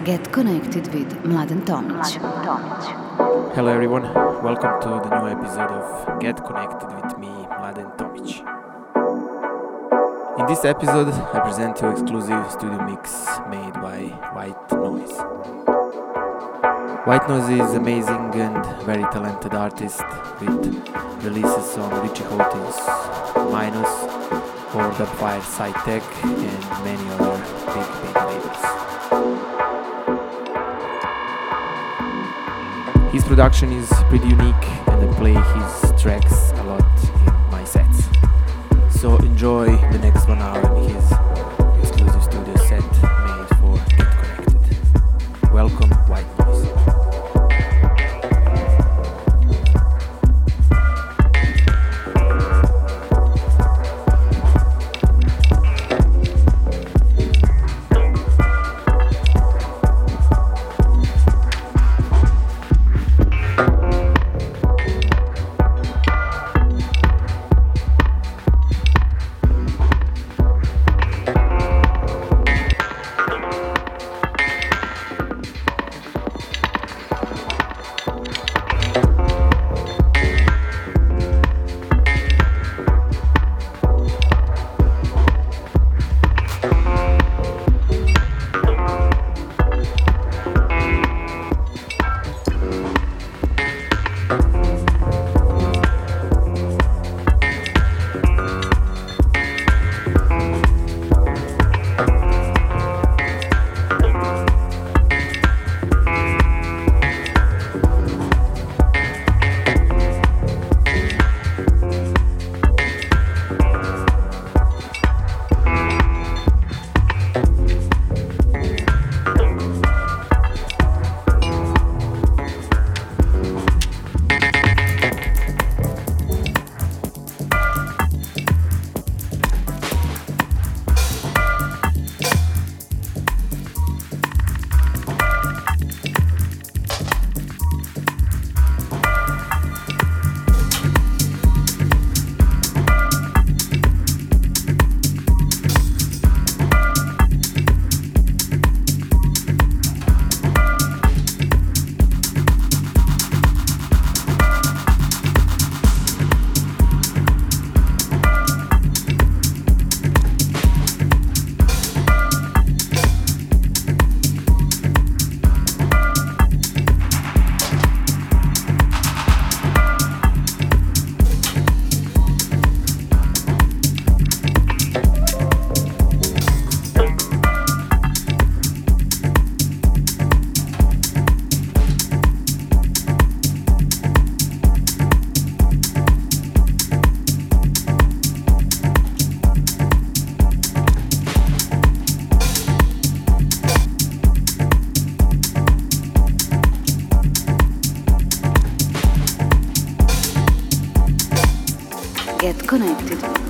is Get Connected with Mladen Tomic. Hello everyone, welcome to the new episode of Get Connected with me, Mladen Tomic. In this episode, I present you exclusive studio mix made by White Noise. White Noise is amazing and very talented artist with releases on Richie Hawtin's Minus or Side Tech and many other big, big labels. His production is pretty unique and I play his tracks a lot in my sets. So enjoy the next one hour in his exclusive studio set made for Get Connected. Welcome, Get connected.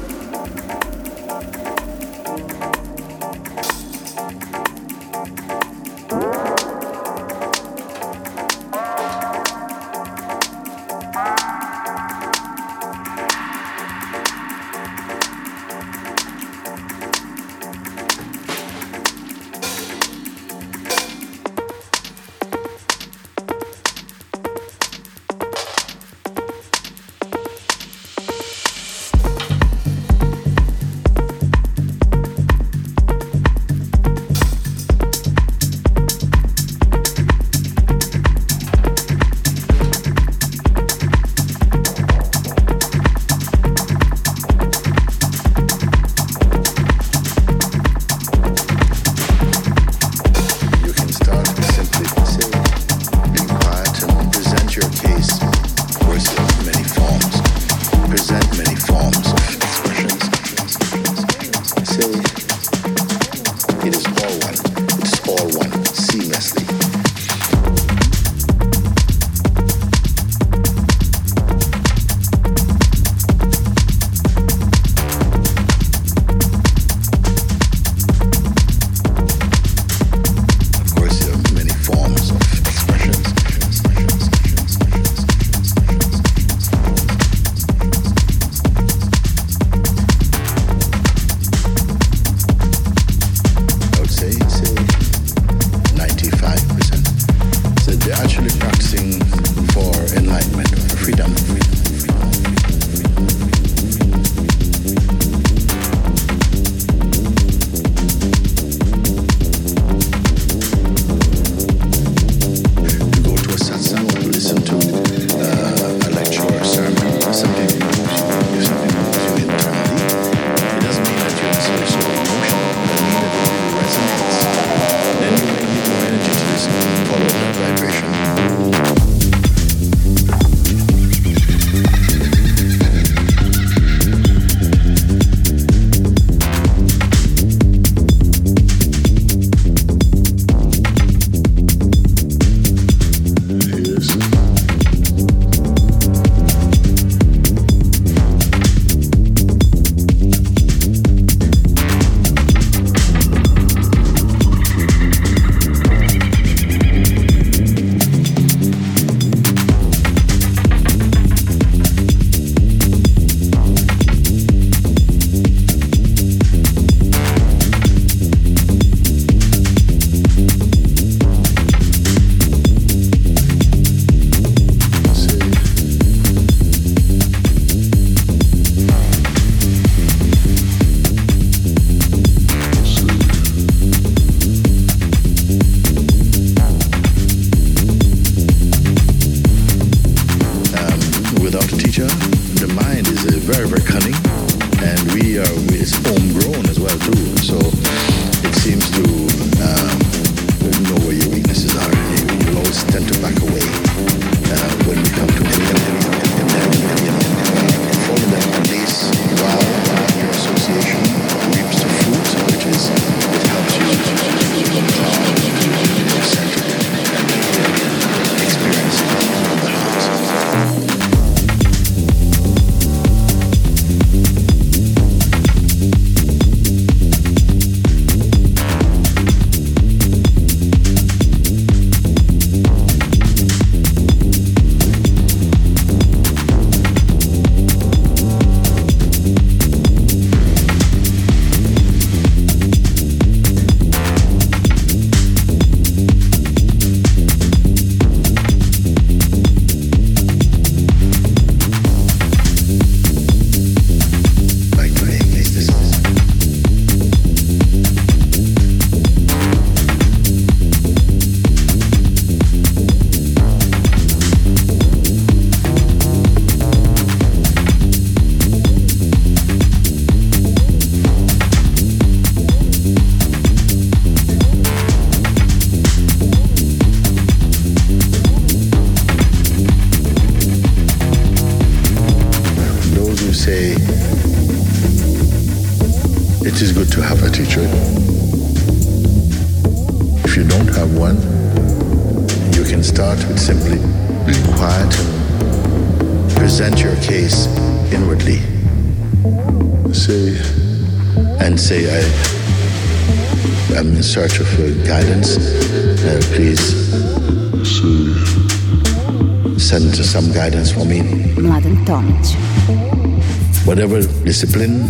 Discipline,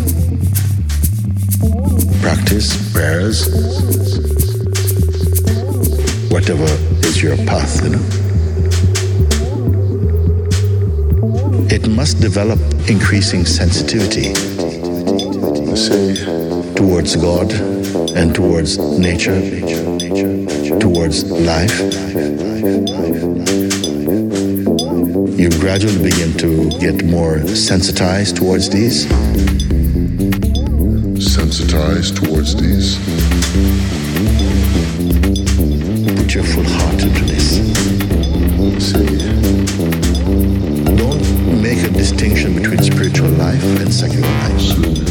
practice, prayers, whatever is your path, you know. It must develop increasing sensitivity towards God and towards nature, towards life. You gradually begin to get more sensitized towards these. Sensitized towards these. Put your full heart into this. See, don't make a distinction between spiritual life and secular life.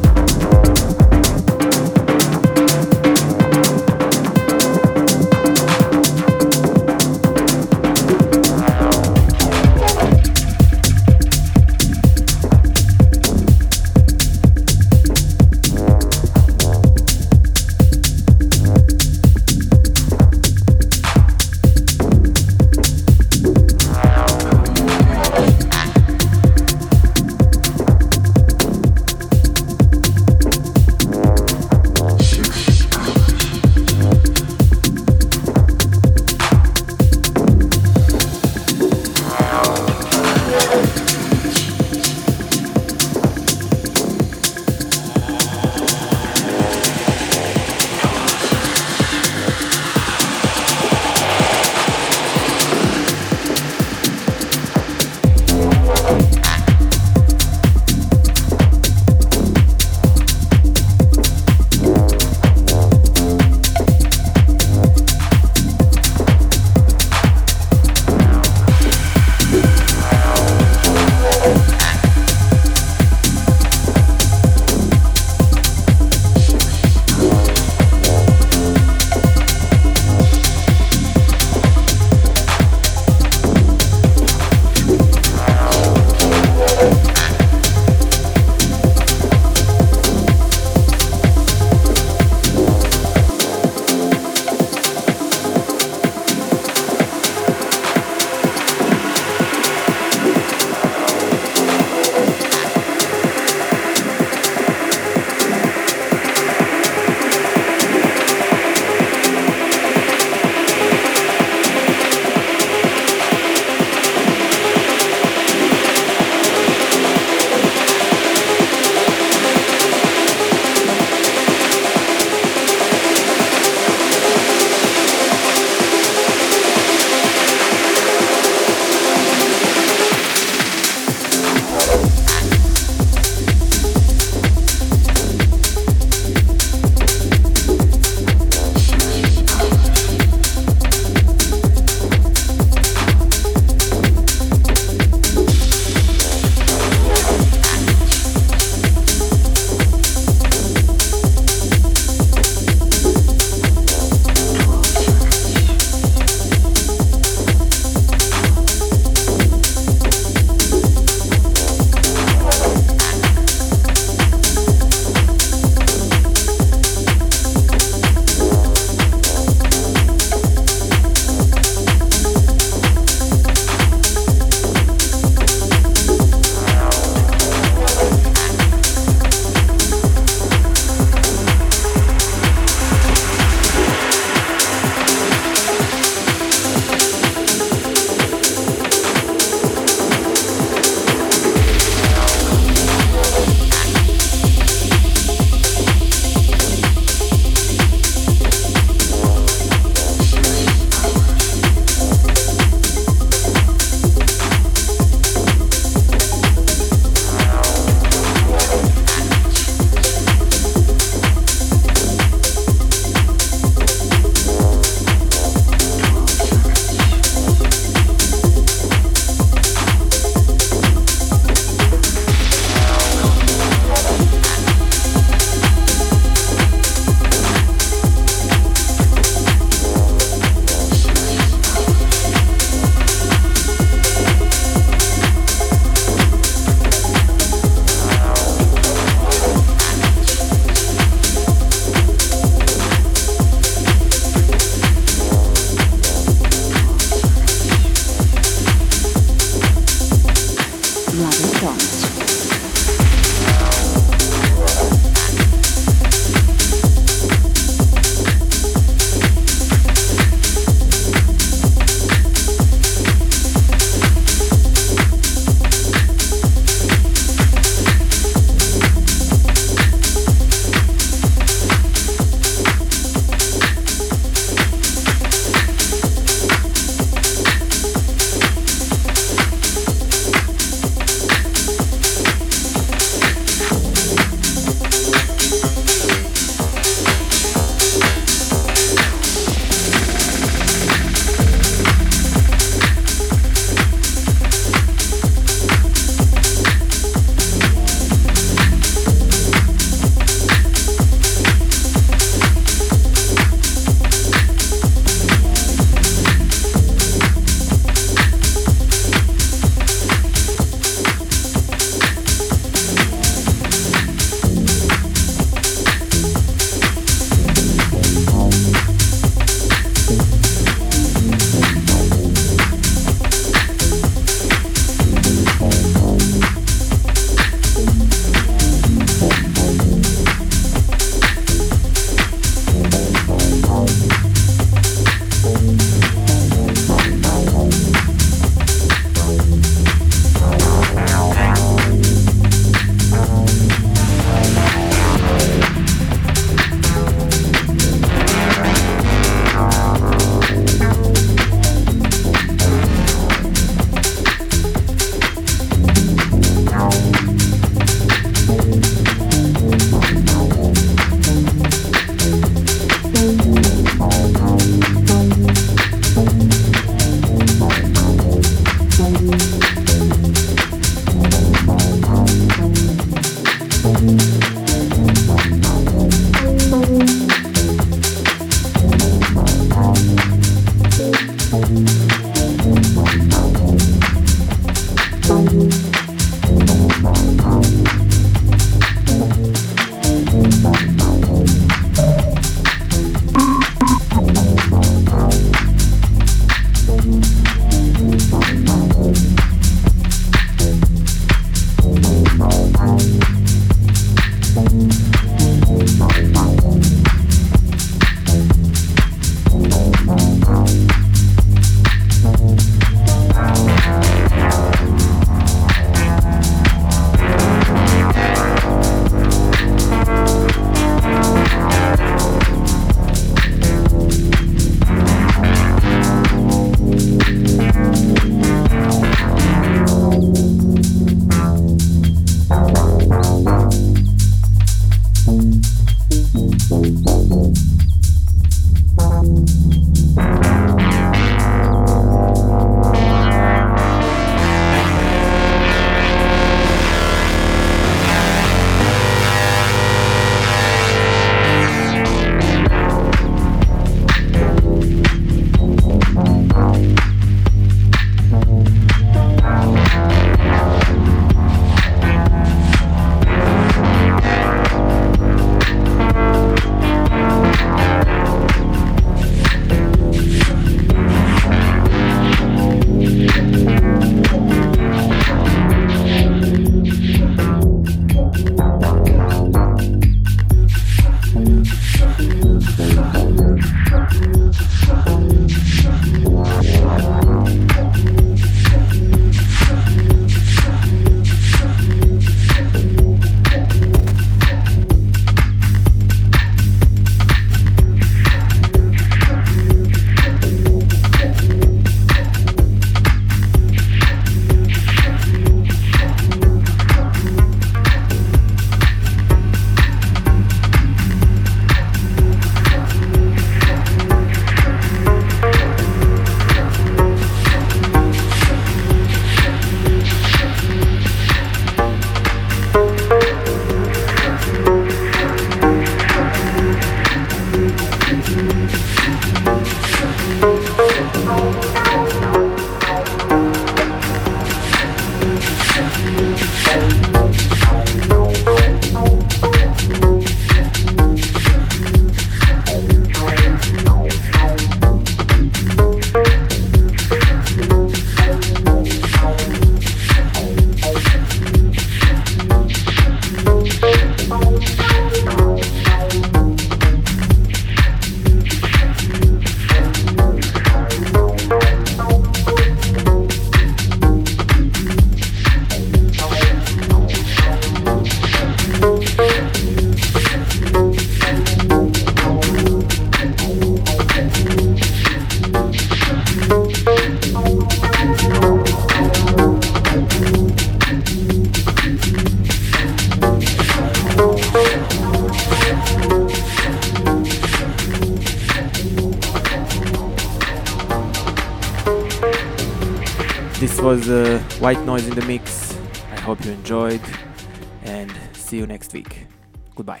Week. Goodbye.